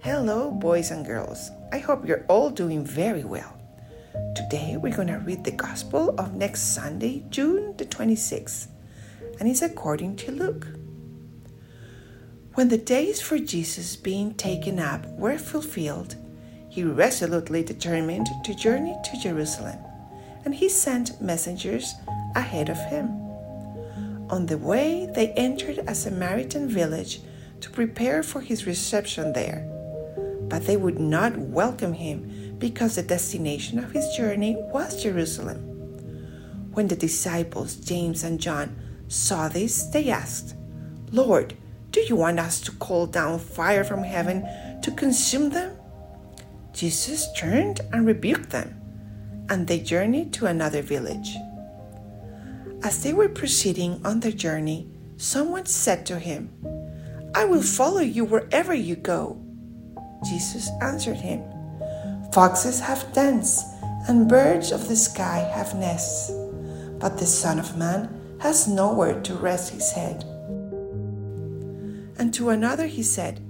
Hello, boys and girls. I hope you're all doing very well. Today we're going to read the Gospel of next Sunday, June the 26th, and it's according to Luke. When the days for Jesus being taken up were fulfilled, he resolutely determined to journey to Jerusalem, and he sent messengers ahead of him. On the way, they entered a Samaritan village to prepare for his reception there but they would not welcome him because the destination of his journey was Jerusalem. When the disciples, James and John, saw this, they asked, Lord, do you want us to call down fire from heaven to consume them? Jesus turned and rebuked them, and they journeyed to another village. As they were proceeding on their journey, someone said to him, I will follow you wherever you go. Jesus answered him, Foxes have dens, and birds of the sky have nests, but the Son of Man has nowhere to rest his head. And to another he said,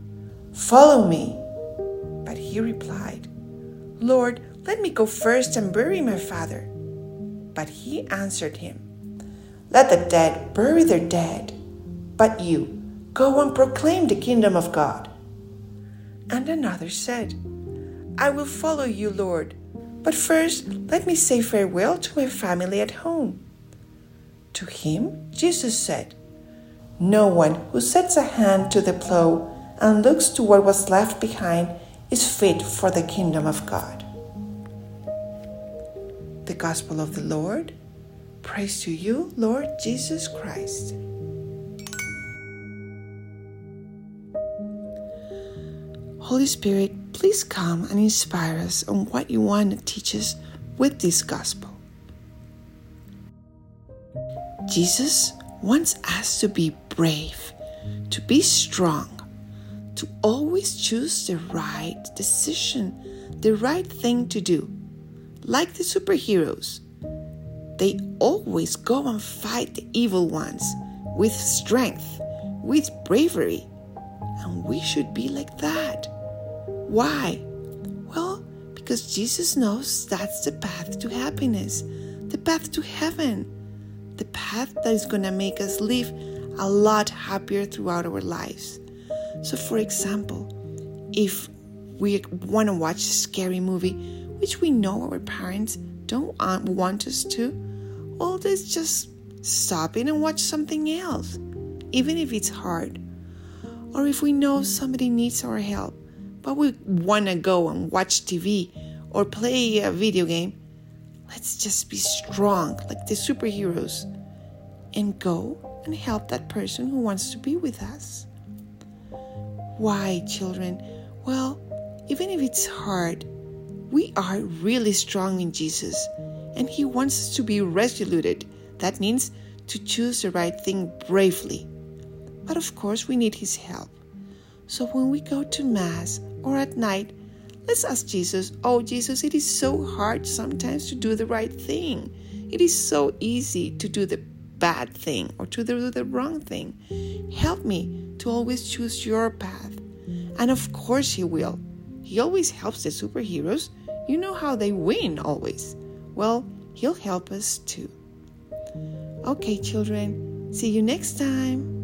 Follow me. But he replied, Lord, let me go first and bury my father. But he answered him, Let the dead bury their dead, but you go and proclaim the kingdom of God. And another said, I will follow you, Lord, but first let me say farewell to my family at home. To him, Jesus said, No one who sets a hand to the plow and looks to what was left behind is fit for the kingdom of God. The Gospel of the Lord. Praise to you, Lord Jesus Christ. Holy Spirit, please come and inspire us on what you want to teach us with this gospel. Jesus wants us to be brave, to be strong, to always choose the right decision, the right thing to do. Like the superheroes, they always go and fight the evil ones with strength, with bravery. And we should be like that. Why? Well, because Jesus knows that's the path to happiness, the path to heaven, the path that is going to make us live a lot happier throughout our lives. So, for example, if we want to watch a scary movie, which we know our parents don't want us to, well, let's just stop it and watch something else, even if it's hard. Or if we know somebody needs our help, but we want to go and watch TV or play a video game, let's just be strong like the superheroes and go and help that person who wants to be with us. Why, children? Well, even if it's hard, we are really strong in Jesus and He wants us to be resolute. That means to choose the right thing bravely. But of course, we need His help. So when we go to Mass or at night, let's ask Jesus, Oh, Jesus, it is so hard sometimes to do the right thing. It is so easy to do the bad thing or to do the wrong thing. Help me to always choose your path. And of course, He will. He always helps the superheroes. You know how they win always. Well, He'll help us too. Okay, children, see you next time.